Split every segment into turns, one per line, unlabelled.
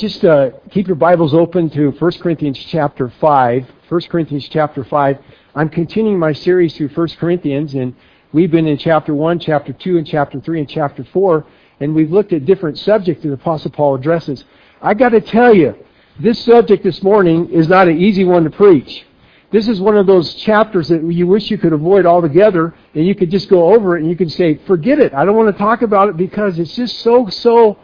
just uh, keep your Bibles open to 1 Corinthians chapter 5. 1 Corinthians chapter 5. I'm continuing my series through 1 Corinthians, and we've been in chapter 1, chapter 2, and chapter 3, and chapter 4, and we've looked at different subjects that the Apostle Paul addresses. I got to tell you, this subject this morning is not an easy one to preach. This is one of those chapters that you wish you could avoid altogether, and you could just go over it and you could say, forget it. I don't want to talk about it because it's just so, so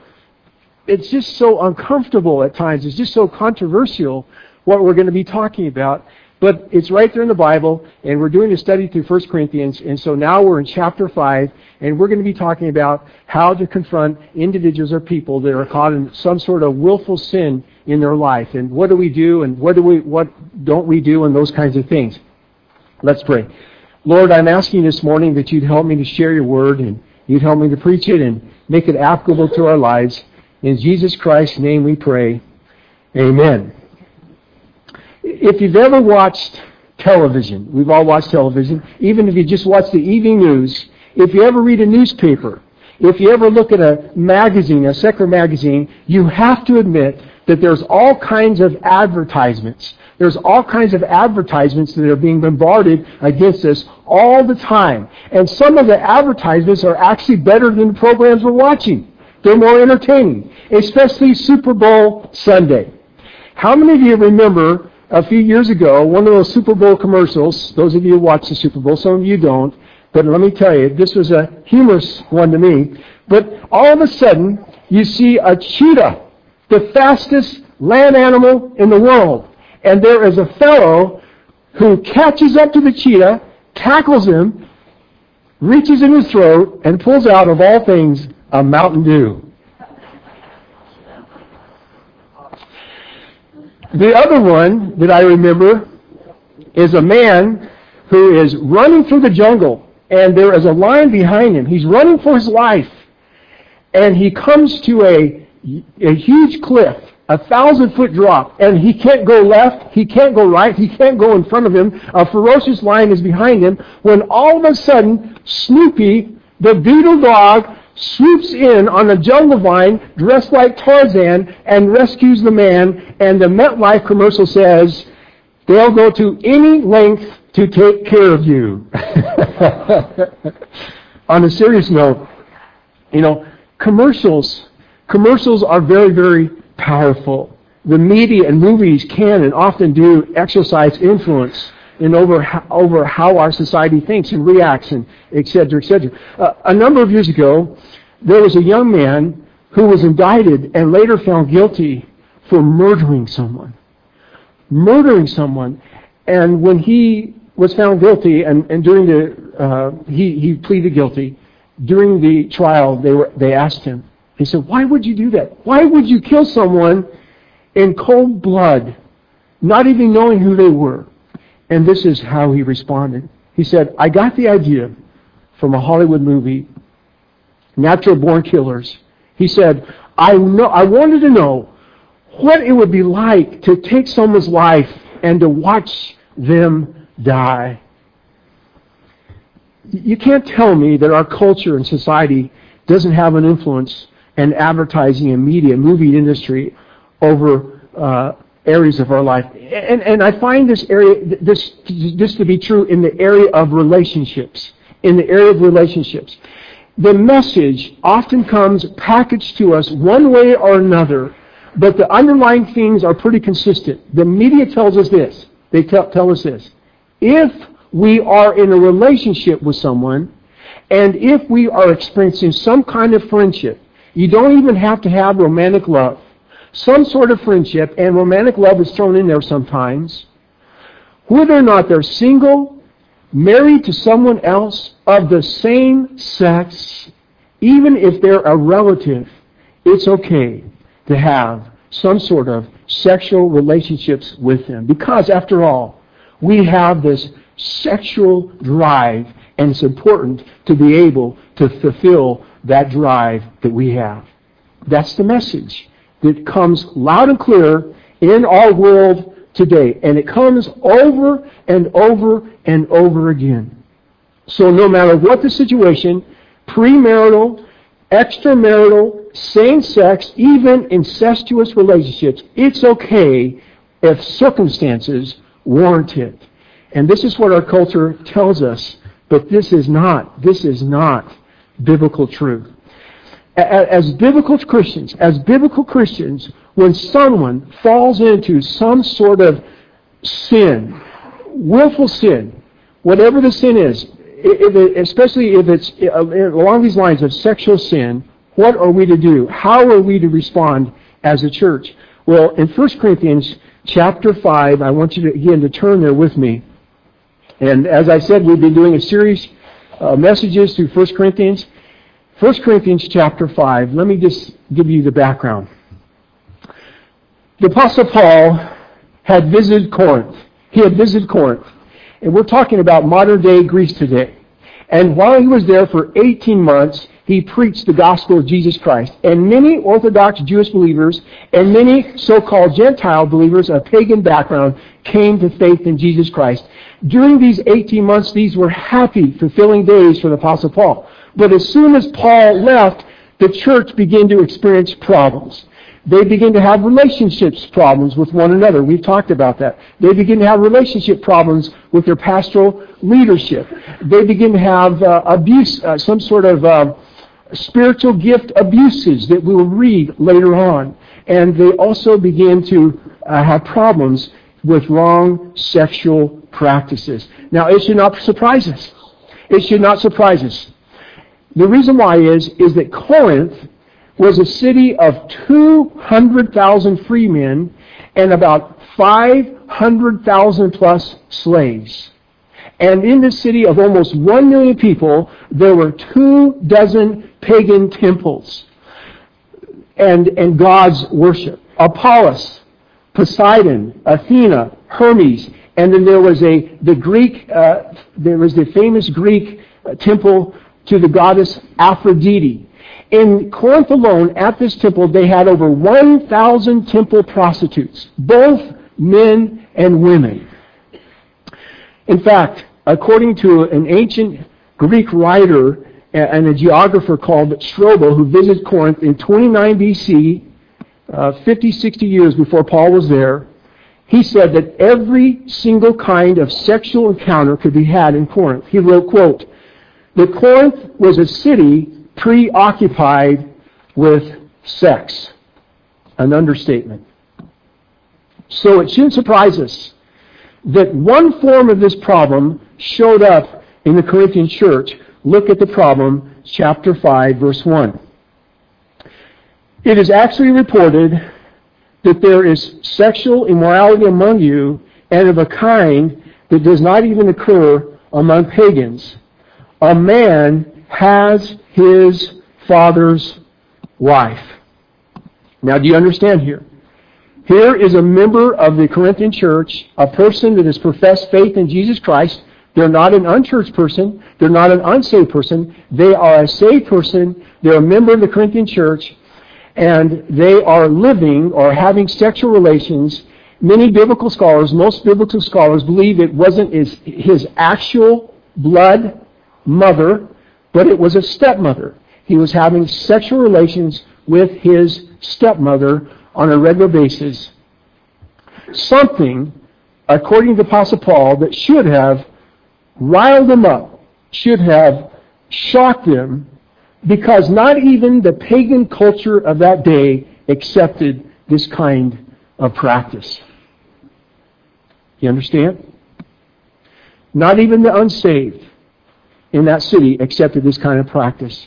it's just so uncomfortable at times. It's just so controversial what we're going to be talking about. But it's right there in the Bible, and we're doing a study through 1 Corinthians, and so now we're in chapter 5, and we're going to be talking about how to confront individuals or people that are caught in some sort of willful sin in their life, and what do we do, and what do we, what don't we do, and those kinds of things. Let's pray. Lord, I'm asking this morning that you'd help me to share your word, and you'd help me to preach it, and make it applicable to our lives. In Jesus Christ's name we pray. Amen. If you've ever watched television, we've all watched television, even if you just watch the evening news, if you ever read a newspaper, if you ever look at a magazine, a secular magazine, you have to admit that there's all kinds of advertisements. There's all kinds of advertisements that are being bombarded against us all the time. And some of the advertisements are actually better than the programs we're watching. They're more entertaining, especially Super Bowl Sunday. How many of you remember a few years ago one of those Super Bowl commercials? Those of you who watch the Super Bowl, some of you don't. But let me tell you, this was a humorous one to me. But all of a sudden, you see a cheetah, the fastest land animal in the world. And there is a fellow who catches up to the cheetah, tackles him, reaches in his throat, and pulls out, of all things, a Mountain Dew. The other one that I remember is a man who is running through the jungle, and there is a lion behind him. He's running for his life, and he comes to a, a huge cliff, a thousand foot drop, and he can't go left, he can't go right, he can't go in front of him. A ferocious lion is behind him, when all of a sudden, Snoopy, the beagle dog, swoops in on a jungle vine dressed like Tarzan and rescues the man. And the MetLife commercial says, they'll go to any length to take care of you. on a serious note, you know, commercials, commercials are very, very powerful. The media and movies can and often do exercise influence in over over how our society thinks and reacts and et cetera, et cetera. Uh, a number of years ago, there was a young man who was indicted and later found guilty for murdering someone. Murdering someone. And when he was found guilty and, and during the, uh, he, he pleaded guilty, during the trial they, were, they asked him, he said, why would you do that? Why would you kill someone in cold blood, not even knowing who they were? And this is how he responded. He said, I got the idea from a Hollywood movie, Natural Born Killers. He said, I, know, I wanted to know what it would be like to take someone's life and to watch them die. You can't tell me that our culture and society doesn't have an influence in advertising and media, movie industry over uh, areas of our life. And, and I find this area, this, this to be true in the area of relationships. In the area of relationships. The message often comes packaged to us one way or another, but the underlying things are pretty consistent. The media tells us this. They tell, tell us this. If we are in a relationship with someone, and if we are experiencing some kind of friendship, you don't even have to have romantic love some sort of friendship, and romantic love is thrown in there sometimes, whether or not they're single, married to someone else of the same sex, even if they're a relative, it's okay to have some sort of sexual relationships with them. Because, after all, we have this sexual drive, and it's important to be able to fulfill that drive that we have. That's the message that comes loud and clear in our world today. And it comes over and over and over again. So no matter what the situation, premarital, extramarital, same-sex, even incestuous relationships, it's okay if circumstances warrant it. And this is what our culture tells us, but this is not, this is not biblical truth. As biblical Christians, as biblical Christians, when someone falls into some sort of sin, willful sin, whatever the sin is, if it, especially if it's uh, along these lines of sexual sin, what are we to do? How are we to respond as a church? Well, in 1 Corinthians chapter 5, I want you to, again to turn there with me. And as I said, we've been doing a series of messages through 1 Corinthians. 1 Corinthians chapter 5, let me just give you the background. The Apostle Paul had visited Corinth. He had visited Corinth. And we're talking about modern day Greece today. And while he was there for 18 months, he preached the gospel of Jesus Christ. And many Orthodox Jewish believers and many so-called Gentile believers of pagan background came to faith in Jesus Christ. During these 18 months, these were happy, fulfilling days for the Apostle Paul. But as soon as Paul left, the church began to experience problems. They begin to have relationships problems with one another. We've talked about that. They begin to have relationship problems with their pastoral leadership. They begin to have uh, abuse, uh, some sort of uh, spiritual gift abuses that we will read later on. And they also begin to uh, have problems with wrong sexual practices. Now, it should not surprise us. It should not surprise us. The reason why is, is that Corinth was a city of 200,000 free men and about 500,000 plus slaves. And in this city of almost one million people, there were two dozen pagan temples and, and God's worship. Apollos, Poseidon, Athena, Hermes, and then there was a the Greek uh, there was the famous Greek uh, temple to the goddess Aphrodite. In Corinth alone, at this temple, they had over 1,000 temple prostitutes, both men and women. In fact, according to an ancient Greek writer and a geographer called Strabo, who visited Corinth in 29 BC, uh, 50, 60 years before Paul was there, he said that every single kind of sexual encounter could be had in Corinth. He wrote, quote, that Corinth was a city preoccupied with sex. An understatement. So it shouldn't surprise us that one form of this problem showed up in the Corinthian church. Look at the problem, chapter 5, verse 1. It is actually reported that there is sexual immorality among you and of a kind that does not even occur among pagans. A man has his father's wife. Now, do you understand here? Here is a member of the Corinthian church, a person that has professed faith in Jesus Christ. They're not an unchurched person. They're not an unsaved person. They are a saved person. They're a member of the Corinthian church. And they are living or having sexual relations. Many biblical scholars, most biblical scholars, believe it wasn't his, his actual blood mother, but it was a stepmother. He was having sexual relations with his stepmother on a regular basis. Something, according to the Apostle Paul, that should have riled them up, should have shocked them, because not even the pagan culture of that day accepted this kind of practice. You understand? Not even the unsaved in that city accepted this kind of practice.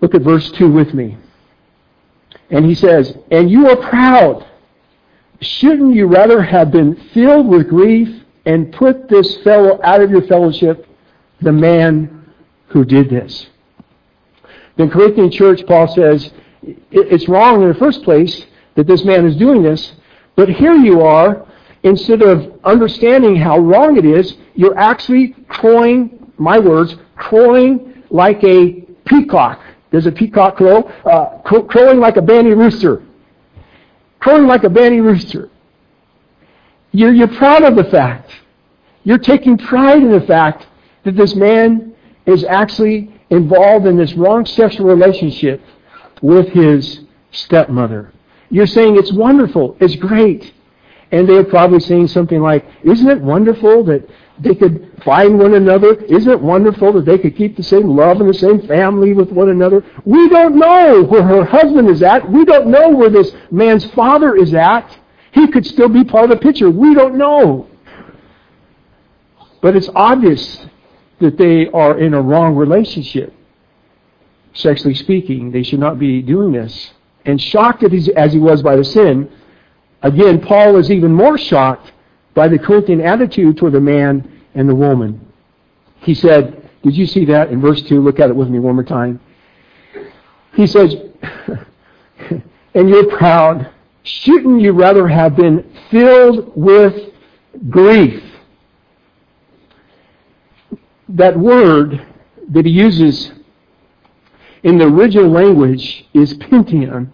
Look at verse 2 with me. And he says, And you are proud. Shouldn't you rather have been filled with grief and put this fellow out of your fellowship, the man who did this? The Corinthian church, Paul says, it's wrong in the first place that this man is doing this, but here you are, instead of understanding how wrong it is, you're actually crowing, my words, crowing like a peacock. Does a peacock crow? Uh, crowing like a banty rooster. Crowing like a banty rooster. You're, you're proud of the fact. You're taking pride in the fact that this man is actually involved in this wrong sexual relationship with his stepmother. You're saying it's wonderful, it's great. And they're probably saying something like, Isn't it wonderful that they could find one another? Isn't it wonderful that they could keep the same love and the same family with one another? We don't know where her husband is at. We don't know where this man's father is at. He could still be part of the picture. We don't know. But it's obvious that they are in a wrong relationship. Sexually speaking, they should not be doing this. And shocked as he was by the sin, again, Paul is even more shocked by the Corinthian attitude toward the man and the woman. He said, Did you see that in verse 2? Look at it with me one more time. He says, And you're proud. Shouldn't you rather have been filled with grief? That word that he uses in the original language is Pentium.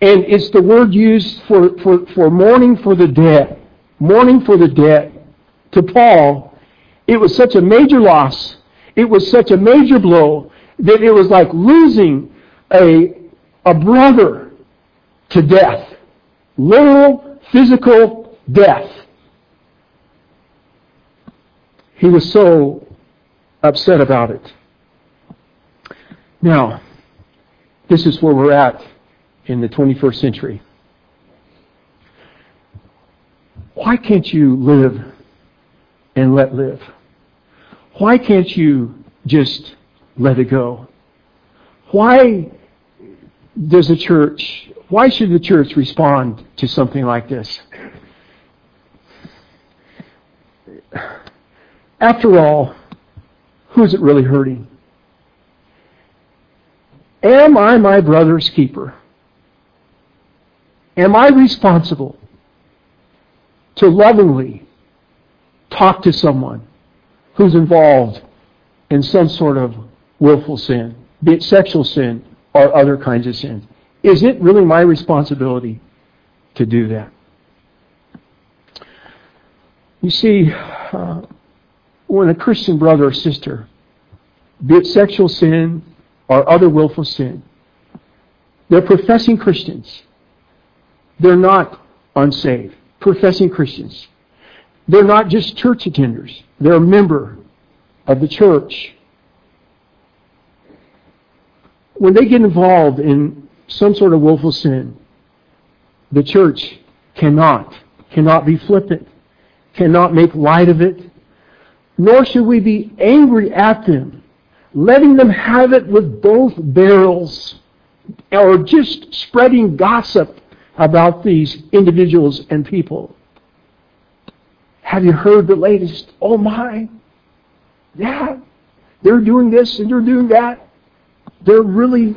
And it's the word used for, for, for mourning for the dead. Mourning for the dead. To Paul, it was such a major loss. It was such a major blow that it was like losing a, a brother to death. Literal, physical death. He was so upset about it. Now, this is where we're at in the 21st century. Why can't you live and let live? Why can't you just let it go? Why does the church, why should the church respond to something like this? After all, who is it really hurting? Am I my brother's keeper? Am I responsible to lovingly talk to someone who's involved in some sort of willful sin, be it sexual sin or other kinds of sin? Is it really my responsibility to do that? You see, uh, when a Christian brother or sister, be it sexual sin or other willful sin. They're professing Christians. They're not unsaved. Professing Christians. They're not just church attenders. They're a member of the church. When they get involved in some sort of willful sin, the church cannot, cannot be flippant, cannot make light of it, nor should we be angry at them letting them have it with both barrels, or just spreading gossip about these individuals and people. Have you heard the latest? Oh my. Yeah. They're doing this and they're doing that. They're really.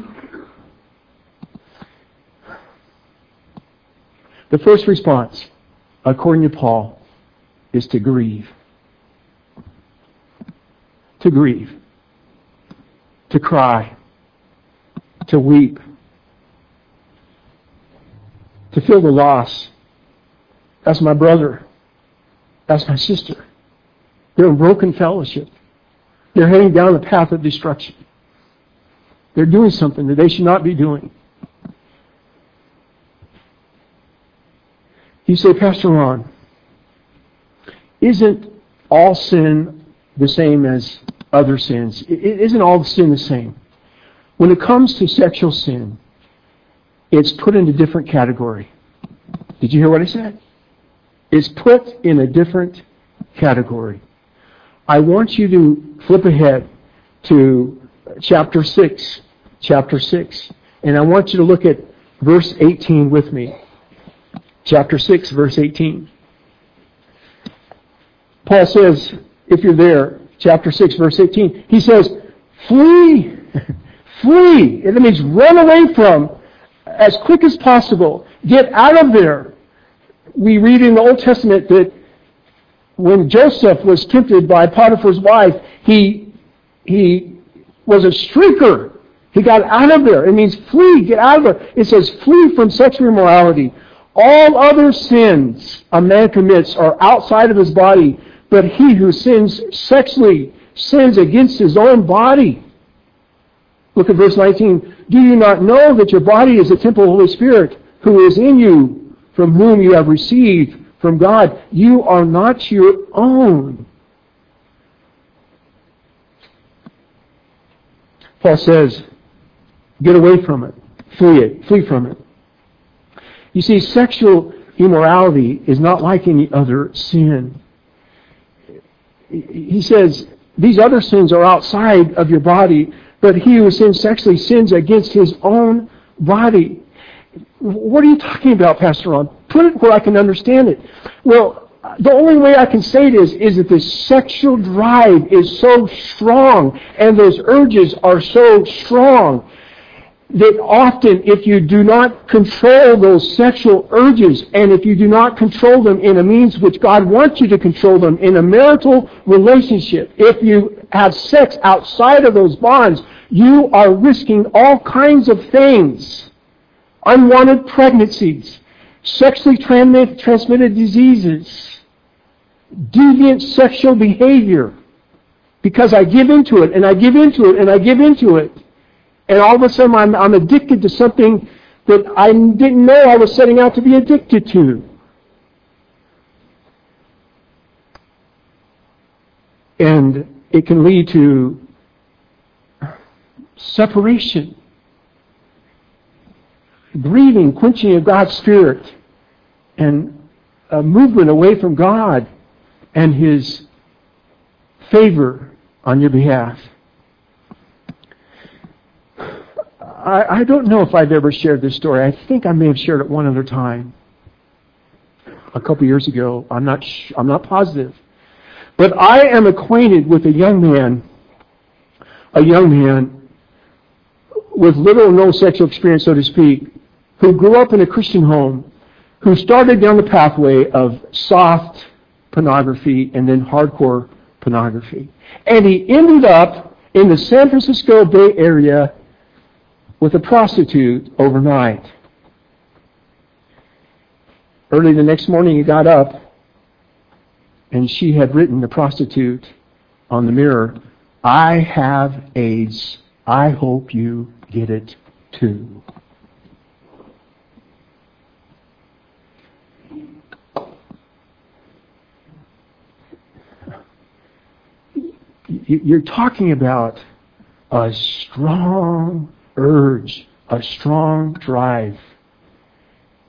The first response, according to Paul, is to grieve. To grieve to cry, to weep, to feel the loss. That's my brother. That's my sister. They're in broken fellowship. They're heading down the path of destruction. They're doing something that they should not be doing. You say, Pastor Ron, isn't all sin the same as other sins. Isn't all sin the same. When it comes to sexual sin, it's put in a different category. Did you hear what I said? It's put in a different category. I want you to flip ahead to chapter 6. Chapter 6. And I want you to look at verse 18 with me. Chapter 6, verse 18. Paul says, if you're there, chapter 6, verse 18. He says, flee, flee. That means run away from as quick as possible. Get out of there. We read in the Old Testament that when Joseph was tempted by Potiphar's wife, he, he was a streaker. He got out of there. It means flee, get out of there. It says flee from sexual immorality. All other sins a man commits are outside of his body, but he who sins sexually sins against his own body. Look at verse 19. Do you not know that your body is a temple of the Holy Spirit who is in you, from whom you have received from God? You are not your own. Paul says, get away from it. Flee it. Flee from it. You see, sexual immorality is not like any other sin. He says, these other sins are outside of your body, but he who sins sexually sins against his own body. What are you talking about, Pastor Ron? Put it where I can understand it. Well, the only way I can say it is, is that the sexual drive is so strong and those urges are so strong that often if you do not control those sexual urges and if you do not control them in a means which God wants you to control them in a marital relationship, if you have sex outside of those bonds, you are risking all kinds of things. Unwanted pregnancies, sexually transmitted diseases, deviant sexual behavior. Because I give into it and I give into it and I give into it. And all of a sudden I'm, I'm addicted to something that I didn't know I was setting out to be addicted to. And it can lead to separation, grieving, quenching of God's Spirit, and a movement away from God and His favor on your behalf. I, I don't know if I've ever shared this story. I think I may have shared it one other time, a couple years ago. I'm not. Sh- I'm not positive, but I am acquainted with a young man, a young man with little or no sexual experience, so to speak, who grew up in a Christian home, who started down the pathway of soft pornography and then hardcore pornography, and he ended up in the San Francisco Bay Area with a prostitute overnight. Early the next morning, he got up, and she had written, the prostitute, on the mirror, I have AIDS. I hope you get it too. You're talking about a strong urge, a strong drive.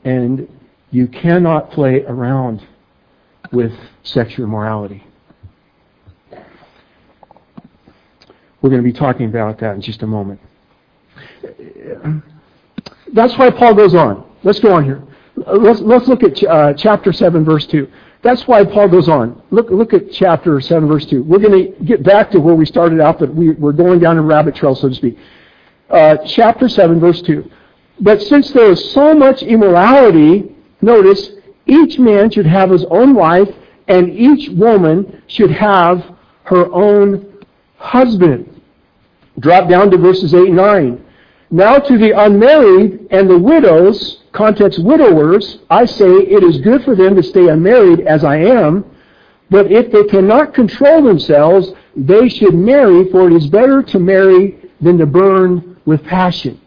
And you cannot play around with sexual morality. We're going to be talking about that in just a moment. That's why Paul goes on. Let's go on here. Let's, let's look at uh, chapter 7, verse 2. That's why Paul goes on. Look, look at chapter 7, verse 2. We're going to get back to where we started out, but we, we're going down a rabbit trail, so to speak uh, chapter 7, verse 2. But since there is so much immorality, notice, each man should have his own wife, and each woman should have her own husband. Drop down to verses 8 and 9. Now to the unmarried and the widows, context widowers, I say it is good for them to stay unmarried as I am, but if they cannot control themselves, they should marry, for it is better to marry than to burn with passion.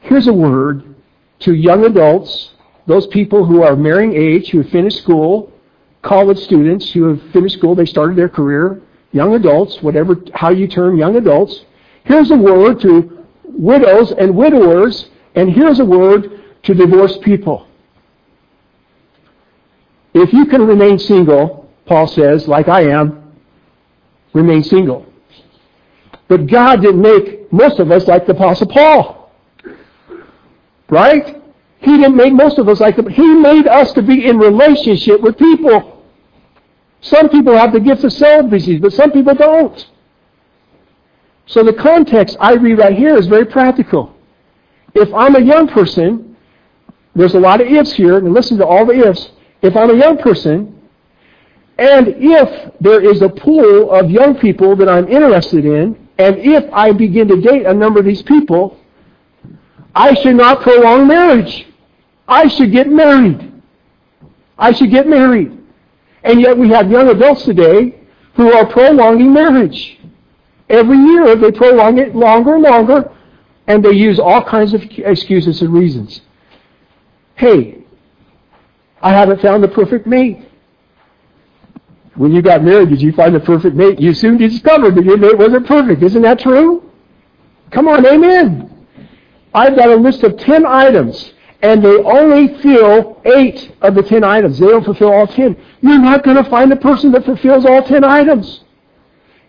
Here's a word to young adults, those people who are marrying age, who have finished school, college students who have finished school, they started their career, young adults, whatever, how you term young adults. Here's a word to widows and widowers, and here's a word to divorced people. If you can remain single, Paul says, like I am, remain single. But God didn't make most of us like the Apostle Paul. Right? He didn't make most of us like the He made us to be in relationship with people. Some people have the gift of celibacy, but some people don't. So the context I read right here is very practical. If I'm a young person, there's a lot of ifs here, and listen to all the ifs. If I'm a young person, and if there is a pool of young people that I'm interested in, and if I begin to date a number of these people, I should not prolong marriage. I should get married. I should get married. And yet we have young adults today who are prolonging marriage. every year they prolong it longer and longer, and they use all kinds of excuses and reasons. Hey, I haven't found the perfect mate. When you got married, did you find the perfect mate? You soon discovered that your mate wasn't perfect. Isn't that true? Come on, amen. I've got a list of 10 items, and they only fill 8 of the 10 items. They don't fulfill all 10. You're not going to find a person that fulfills all 10 items.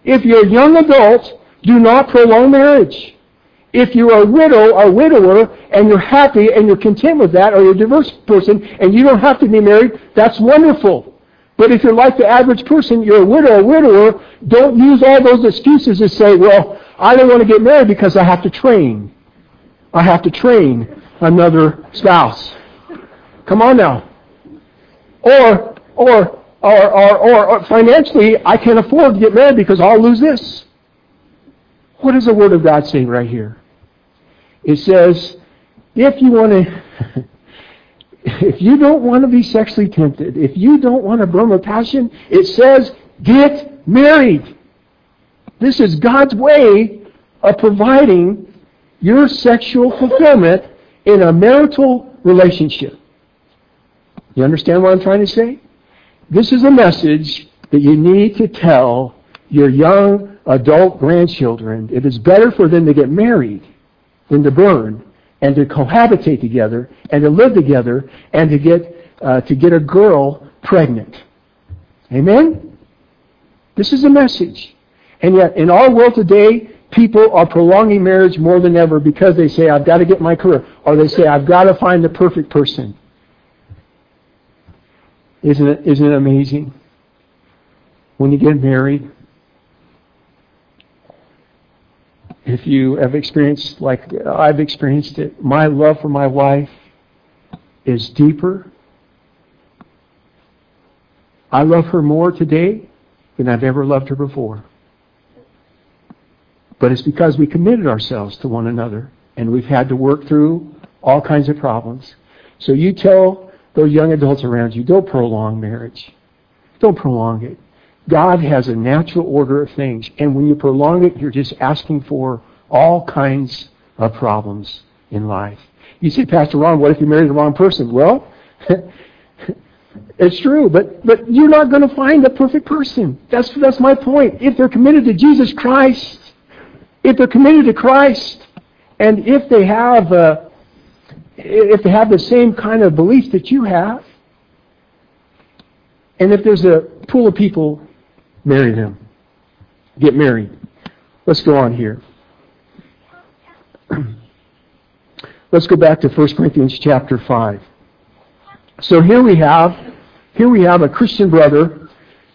If you're a young adult, do not prolong marriage. If you're a widow or widower and you're happy and you're content with that, or you're a diverse person and you don't have to be married, that's wonderful. But if you're like the average person, you're a widow or widower, don't use all those excuses to say, well, I don't want to get married because I have to train. I have to train another spouse. Come on now. Or, or, or, or, or, or financially, I can't afford to get married because I'll lose this. What does the Word of God say right here? It says, if you want to, if you don't want to be sexually tempted, if you don't want to burn with passion, it says, get married. This is God's way of providing your sexual fulfillment in a marital relationship. You understand what I'm trying to say? This is a message that you need to tell your young adult grandchildren. It is better for them to get married than to burn and to cohabitate together and to live together and to get uh, to get a girl pregnant. Amen. This is a message, and yet in our world today, people are prolonging marriage more than ever because they say, "I've got to get my career," or they say, "I've got to find the perfect person." Isn't it, isn't it amazing? When you get married, if you have experienced, like I've experienced it, my love for my wife is deeper. I love her more today than I've ever loved her before. But it's because we committed ourselves to one another and we've had to work through all kinds of problems. So you tell those young adults around you, don't prolong marriage. Don't prolong it. God has a natural order of things, and when you prolong it, you're just asking for all kinds of problems in life. You say, Pastor Ron, what if you marry the wrong person? Well, it's true, but, but you're not going to find the perfect person. That's, that's my point. If they're committed to Jesus Christ, if they're committed to Christ, and if they have uh, if they have the same kind of beliefs that you have, and if there's a pool of people, marry them. Get married. Let's go on here. Let's go back to 1 Corinthians chapter 5. So here we have here we have a Christian brother.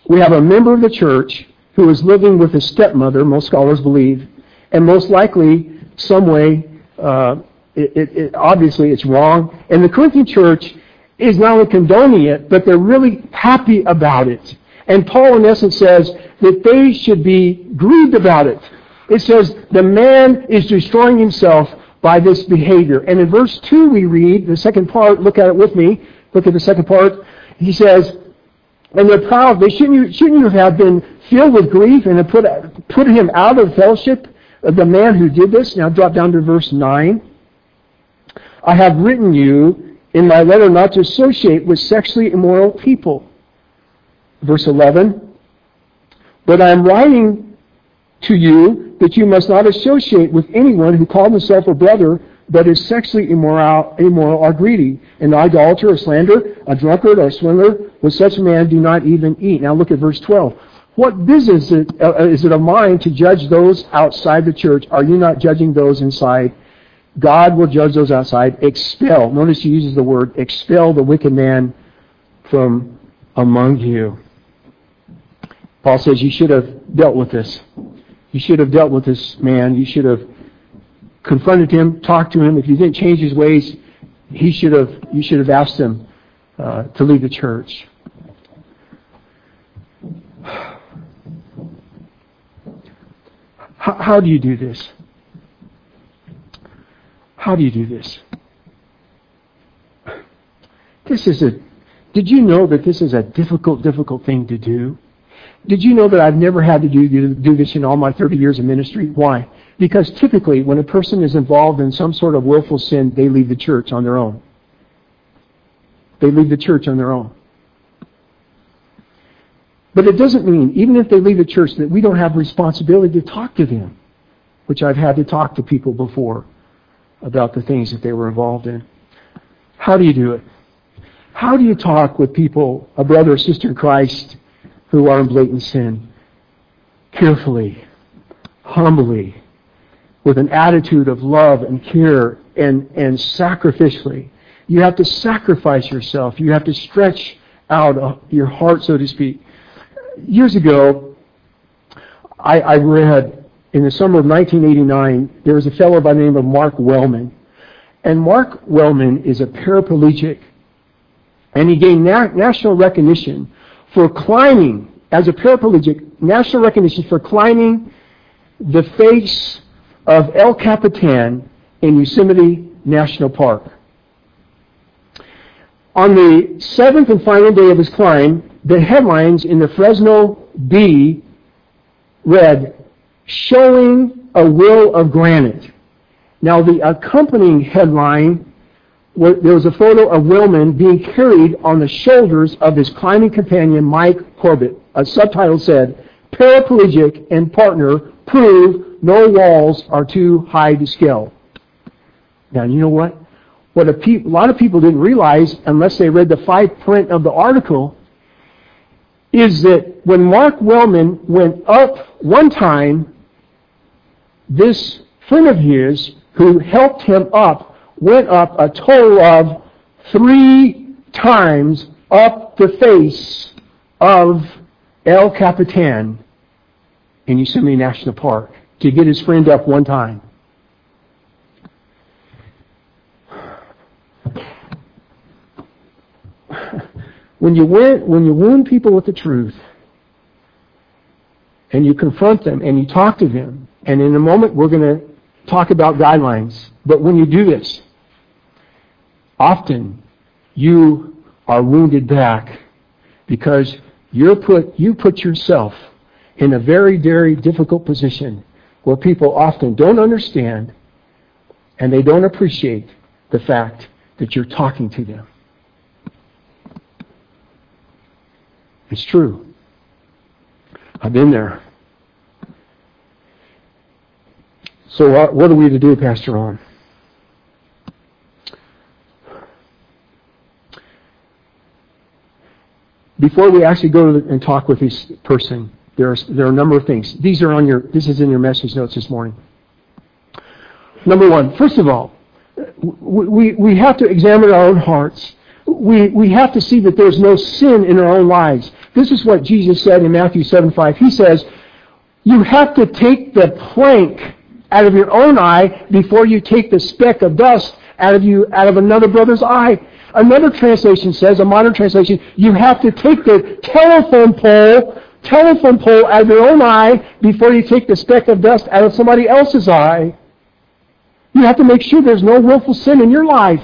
We have a member of the church who is living with his stepmother, most scholars believe, and most likely some way uh, it, it, it, obviously it's wrong. And the Corinthian church is not only condoning it, but they're really happy about it. And Paul, in essence, says that they should be grieved about it. It says the man is destroying himself by this behavior. And in verse 2 we read, the second part, look at it with me, look at the second part. He says, and they're proud. They shouldn't, shouldn't you have been filled with grief and have put, put him out of fellowship, Uh, the man who did this? Now drop down to verse 9. I have written you in my letter not to associate with sexually immoral people. Verse 11. But I am writing to you that you must not associate with anyone who calls himself a brother but is sexually immoral, immoral or greedy, an idolater, a slanderer, a drunkard, or a swindler. With such a man do not even eat. Now look at verse 12. What business is it, uh, is it of mine to judge those outside the church? Are you not judging those inside? God will judge those outside. Expel. Notice he uses the word expel the wicked man from among you. Paul says you should have dealt with this. You should have dealt with this man. You should have confronted him, talked to him. If you didn't change his ways, he should have. You should have asked him uh, to leave the church. How, how do you do this? How do you do this? This is a, did you know that this is a difficult, difficult thing to do? Did you know that I've never had to do, do this in all my 30 years of ministry? Why? Because typically, when a person is involved in some sort of willful sin, they leave the church on their own. They leave the church on their own. But it doesn't mean, even if they leave the church, that we don't have responsibility to talk to them, which I've had to talk to people before about the things that they were involved in. How do you do it? How do you talk with people, a brother or sister in Christ, who are in blatant sin? Carefully, humbly, with an attitude of love and care and, and sacrificially. You have to sacrifice yourself. You have to stretch out uh, your heart, so to speak. Years ago, I, I read in the summer of 1989, there was a fellow by the name of Mark Wellman. And Mark Wellman is a paraplegic, and he gained na- national recognition for climbing, as a paraplegic, national recognition for climbing the face of El Capitan in Yosemite National Park. On the seventh and final day of his climb, the headlines in the Fresno Bee read, Showing a Will of Granite. Now, the accompanying headline, there was a photo of Wellman being carried on the shoulders of his climbing companion, Mike Corbett. A subtitle said, Paraplegic and partner prove no walls are too high to scale. Now, you know what? What a, pe- a lot of people didn't realize, unless they read the fine print of the article, is that when Mark Wellman went up one time, this friend of his who helped him up went up a total of three times up the face of El Capitan in Yosemite National Park to get his friend up one time. When you win, when you wound people with the truth, and you confront them and you talk to them, and in a moment we're going to talk about guidelines. But when you do this, often you are wounded back because you're put, you put yourself in a very, very difficult position where people often don't understand and they don't appreciate the fact that you're talking to them. It's true. I've been there. So what, what are we to do, Pastor Ron? Before we actually go and talk with this person, there are, there are a number of things. These are on your, this is in your message notes this morning. Number one, first of all, we, we have to examine our own hearts. We, we have to see that there's no sin in our own lives. This is what Jesus said in Matthew 7 5. He says, You have to take the plank out of your own eye before you take the speck of dust out of you out of another brother's eye. Another translation says, a modern translation, you have to take the telephone pole, telephone pole out of your own eye before you take the speck of dust out of somebody else's eye. You have to make sure there's no willful sin in your life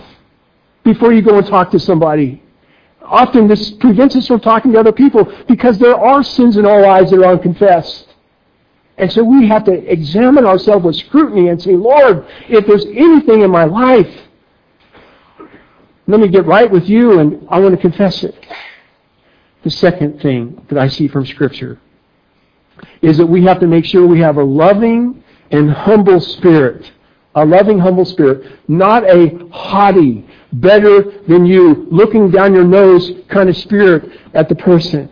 before you go and talk to somebody. Often this prevents us from talking to other people because there are sins in our lives that are unconfessed. And so we have to examine ourselves with scrutiny and say, Lord, if there's anything in my life, let me get right with you and I want to confess it. The second thing that I see from Scripture is that we have to make sure we have a loving and humble spirit. A loving, humble spirit. Not a haughty, better than you, looking down your nose kind of spirit at the person.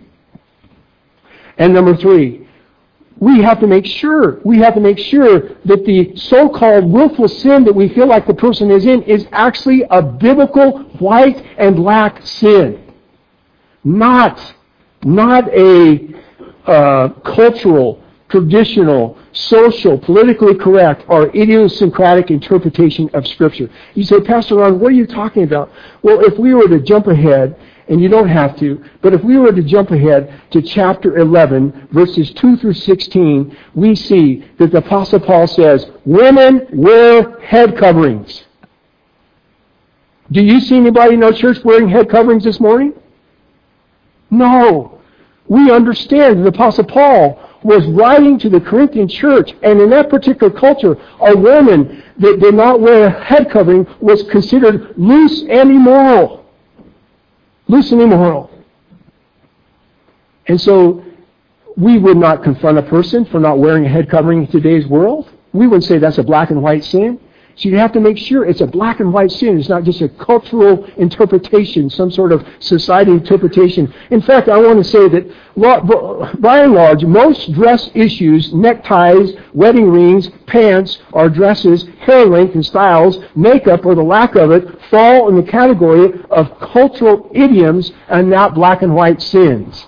And number three, we have to make sure, we have to make sure that the so-called willful sin that we feel like the person is in is actually a biblical white and black sin. Not, not a uh, cultural, traditional, social, politically correct, or idiosyncratic interpretation of Scripture. You say, Pastor Ron, what are you talking about? Well, if we were to jump ahead and you don't have to, but if we were to jump ahead to chapter 11, verses 2 through 16, we see that the Apostle Paul says, Women wear head coverings. Do you see anybody in our church wearing head coverings this morning? No. we understand the Apostle Paul was writing to the Corinthian church, and in that particular culture, a woman that did not wear a head covering was considered loose and immoral. Loose and immoral. And so, we would not confront a person for not wearing a head covering in today's world. We wouldn't say that's a black and white sin. So you have to make sure it's a black and white sin. It's not just a cultural interpretation, some sort of society interpretation. In fact, I want to say that by and large, most dress issues, neckties, wedding rings, pants, or dresses, hair length and styles, makeup or the lack of it, fall in the category of cultural idioms and not black and white sins.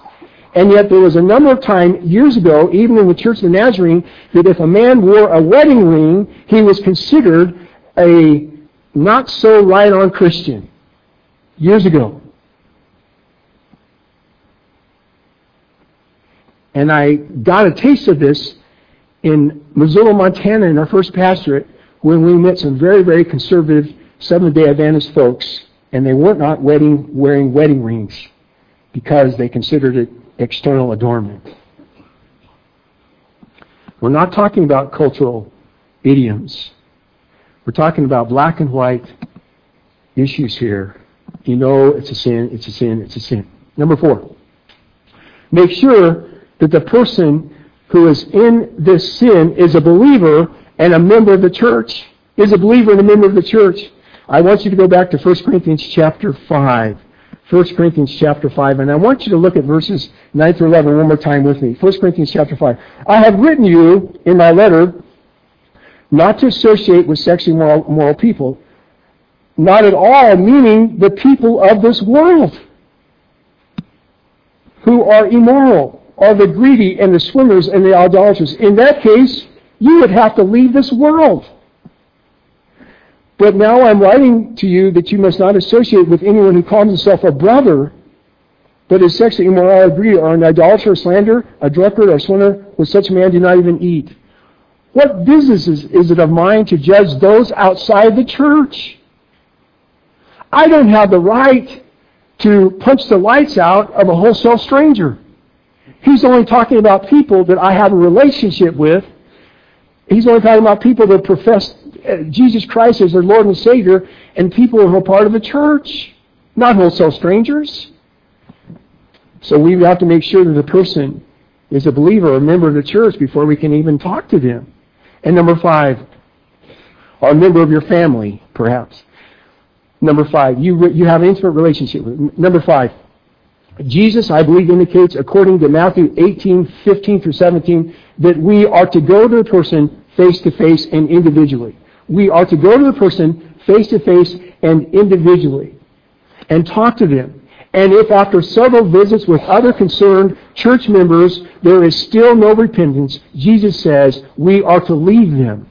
And yet there was a number of times years ago, even in the Church of the Nazarene, that if a man wore a wedding ring, he was considered a not so right on Christian. Years ago. And I got a taste of this in Missoula, Montana in our first pastorate when we met some very, very conservative Seventh day Adventist folks, and they were not wedding, wearing wedding rings because they considered it external adornment. We're not talking about cultural idioms. We're talking about black and white issues here. You know it's a sin, it's a sin, it's a sin. Number four, make sure that the person who is in this sin is a believer and a member of the church. Is a believer and a member of the church. I want you to go back to 1 Corinthians chapter 5. 1 Corinthians chapter 5, and I want you to look at verses 9 through 11 one more time with me. 1 Corinthians chapter 5. I have written you in my letter not to associate with sexually moral, moral people, not at all meaning the people of this world who are immoral, are the greedy and the swimmers and the idolaters. In that case, you would have to leave this world. But now I'm writing to you that you must not associate with anyone who calls himself a brother, but is sexually immoral, or greedy, or an idolater, or slander, a drunkard, or a swindler. With such a man do not even eat. What business is, is it of mine to judge those outside the church? I don't have the right to punch the lights out of a wholesale stranger. He's only talking about people that I have a relationship with. He's only talking about people that profess Uh, Jesus Christ as their Lord and Savior and people who are part of the church, not wholesale strangers. So we have to make sure that the person is a believer or a member of the church before we can even talk to them. And number five, or a member of your family, perhaps. Number five, you, you have an intimate relationship with. Number five, Jesus, I believe, indicates, according to Matthew 18, 15 through 17, that we are to go to the person face to face and individually. We are to go to the person face to face and individually and talk to them. And if after several visits with other concerned church members there is still no repentance, Jesus says we are to leave them.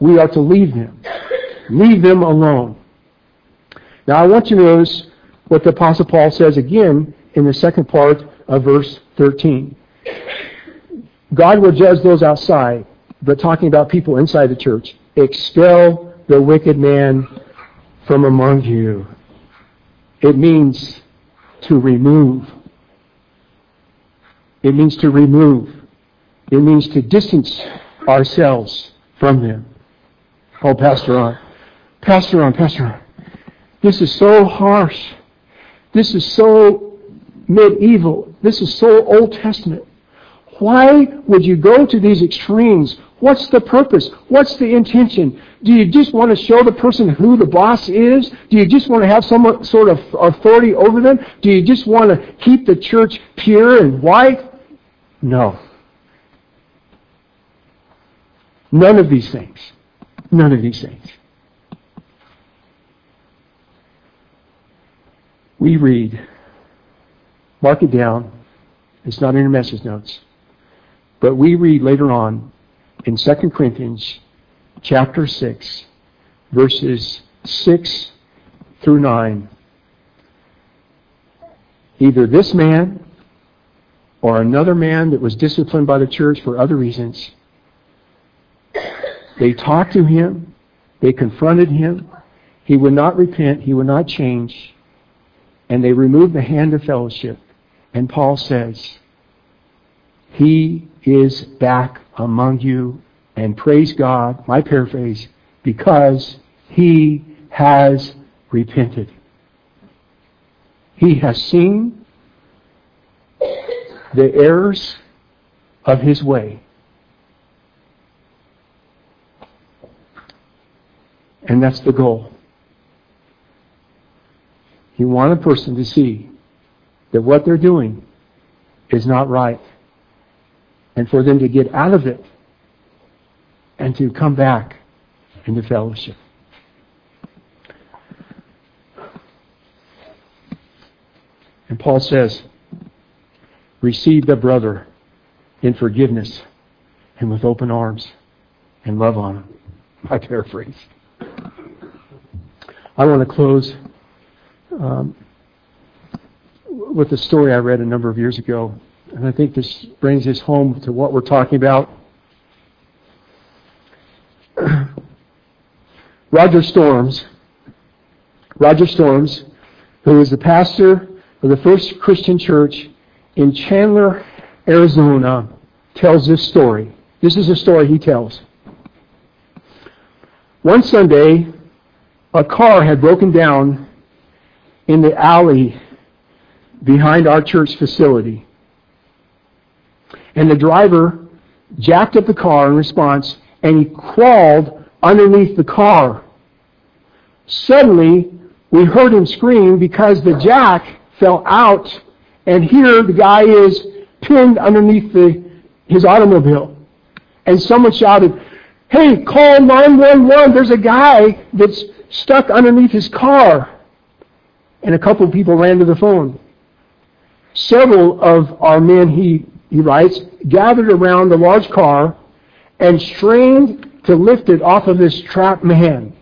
We are to leave them. Leave them alone. Now I want you to notice what the Apostle Paul says again in the second part of verse 13. God will judge those outside, but talking about people inside the church expel the wicked man from among you. It means to remove. It means to remove. It means to distance ourselves from them. Oh, Pastor on. Pastor on, Pastor on. This is so harsh. This is so medieval. This is so Old Testament. Why would you go to these extremes? What's the purpose? What's the intention? Do you just want to show the person who the boss is? Do you just want to have some sort of authority over them? Do you just want to keep the church pure and white? No. None of these things. None of these things. We read, mark it down. It's not in your message notes. But we read later on in 2 Corinthians chapter 6, verses 6 through 9. Either this man or another man that was disciplined by the church for other reasons, they talked to him, they confronted him, he would not repent, he would not change, and they removed the hand of fellowship. And Paul says, He is back among you, and praise God, my paraphrase, because he has repented. He has seen the errors of his way. And that's the goal. You want a person to see that what they're doing is not right. And for them to get out of it and to come back into fellowship. And Paul says, receive the brother in forgiveness and with open arms and love on him. I paraphrase. I want to close um, with a story I read a number of years ago, and I think this brings us home to what we're talking about. Roger Storms, Roger Storms, who is the pastor of the First Christian Church in Chandler, Arizona, tells this story. This is a story he tells. One Sunday, a car had broken down in the alley behind our church facility. And the driver jacked up the car in response and he crawled underneath the car. Suddenly, we heard him scream because the jack fell out and here the guy is pinned underneath the, his automobile. And someone shouted, Hey, call 911. There's a guy that's stuck underneath his car. And a couple of people ran to the phone. Several of our men, he, he writes, gathered around the large car and strained to lift it off of this trapped man.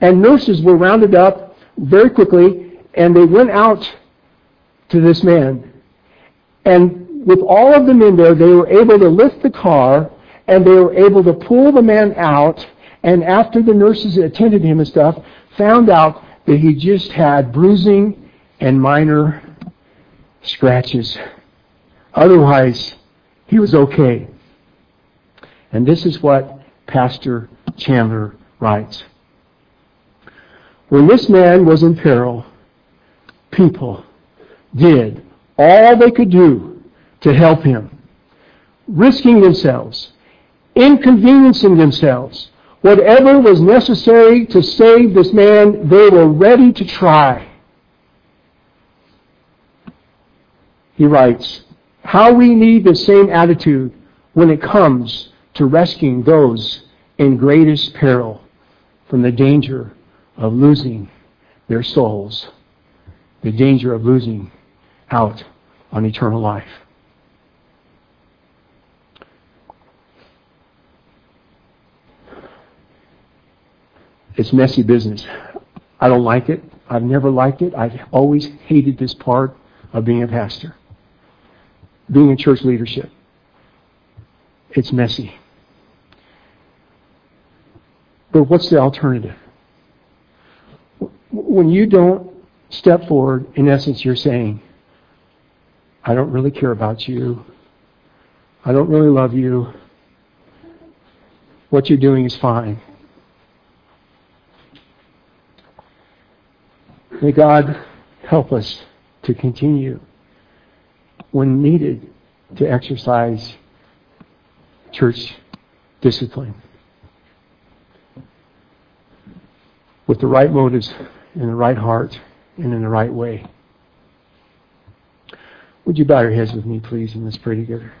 And nurses were rounded up very quickly, and they went out to this man. And with all of them in there, they were able to lift the car, and they were able to pull the man out. And after the nurses attended him and stuff, found out that he just had bruising and minor scratches. Otherwise, he was okay. And this is what Pastor Chandler writes. When this man was in peril, people did all they could do to help him, risking themselves, inconveniencing themselves, whatever was necessary to save this man, they were ready to try. He writes, How we need the same attitude when it comes to rescuing those in greatest peril from the danger of losing their souls, the danger of losing out on eternal life. It's messy business. I don't like it. I've never liked it. I've always hated this part of being a pastor, being in church leadership. It's messy. But what's the alternative? When you don't step forward, in essence, you're saying, I don't really care about you. I don't really love you. What you're doing is fine. May God help us to continue, when needed, to exercise church discipline with the right motives, in the right heart, and in the right way. Would you bow your heads with me, please, and let's pray together?